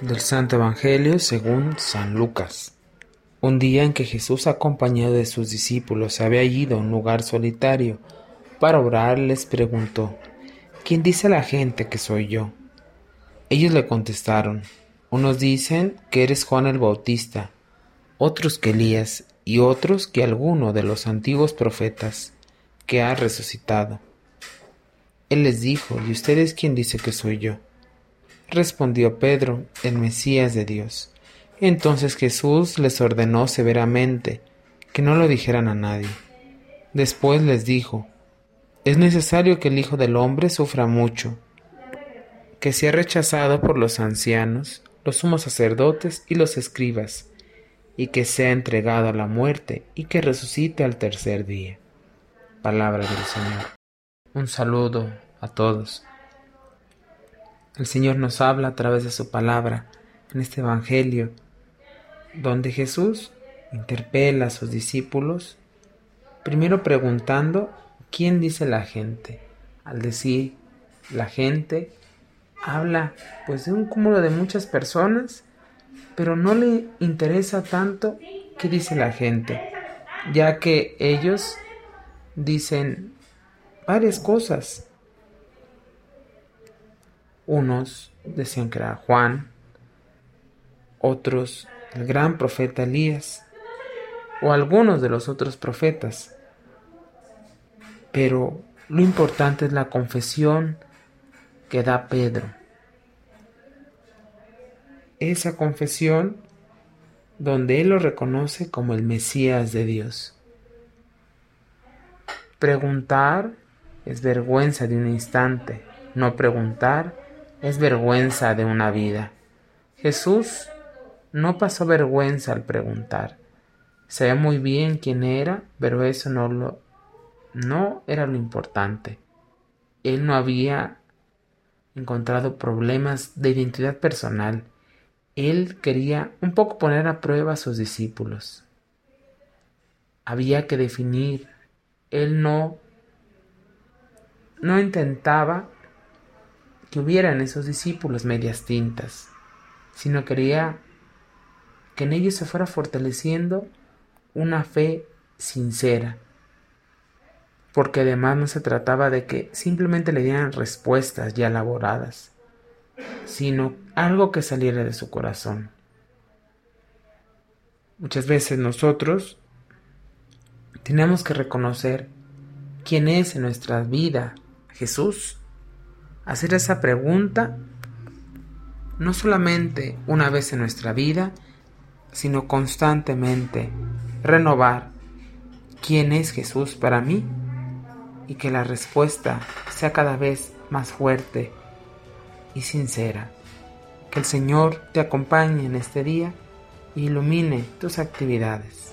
Del Santo Evangelio según San Lucas. Un día en que Jesús acompañado de sus discípulos había ido a un lugar solitario para orar, les preguntó, ¿quién dice la gente que soy yo? Ellos le contestaron, unos dicen que eres Juan el Bautista, otros que Elías y otros que alguno de los antiguos profetas que ha resucitado. Él les dijo, ¿y ustedes quién dice que soy yo? Respondió Pedro, el Mesías de Dios. Entonces Jesús les ordenó severamente que no lo dijeran a nadie. Después les dijo, es necesario que el Hijo del Hombre sufra mucho, que sea rechazado por los ancianos, los sumos sacerdotes y los escribas, y que sea entregado a la muerte y que resucite al tercer día. Palabra del Señor. Un saludo a todos. El Señor nos habla a través de su palabra en este Evangelio, donde Jesús interpela a sus discípulos, primero preguntando quién dice la gente. Al decir la gente, habla pues de un cúmulo de muchas personas, pero no le interesa tanto qué dice la gente, ya que ellos dicen varias cosas unos decían que era Juan, otros el gran profeta Elías o algunos de los otros profetas. Pero lo importante es la confesión que da Pedro. Esa confesión donde él lo reconoce como el Mesías de Dios. Preguntar es vergüenza de un instante, no preguntar es vergüenza de una vida. Jesús no pasó vergüenza al preguntar. Sabía muy bien quién era, pero eso no lo no era lo importante. Él no había encontrado problemas de identidad personal. Él quería un poco poner a prueba a sus discípulos. Había que definir. Él no no intentaba que hubieran esos discípulos medias tintas, sino quería que en ellos se fuera fortaleciendo una fe sincera, porque además no se trataba de que simplemente le dieran respuestas ya elaboradas, sino algo que saliera de su corazón. Muchas veces nosotros tenemos que reconocer quién es en nuestra vida Jesús hacer esa pregunta no solamente una vez en nuestra vida, sino constantemente renovar quién es Jesús para mí y que la respuesta sea cada vez más fuerte y sincera. Que el Señor te acompañe en este día e ilumine tus actividades.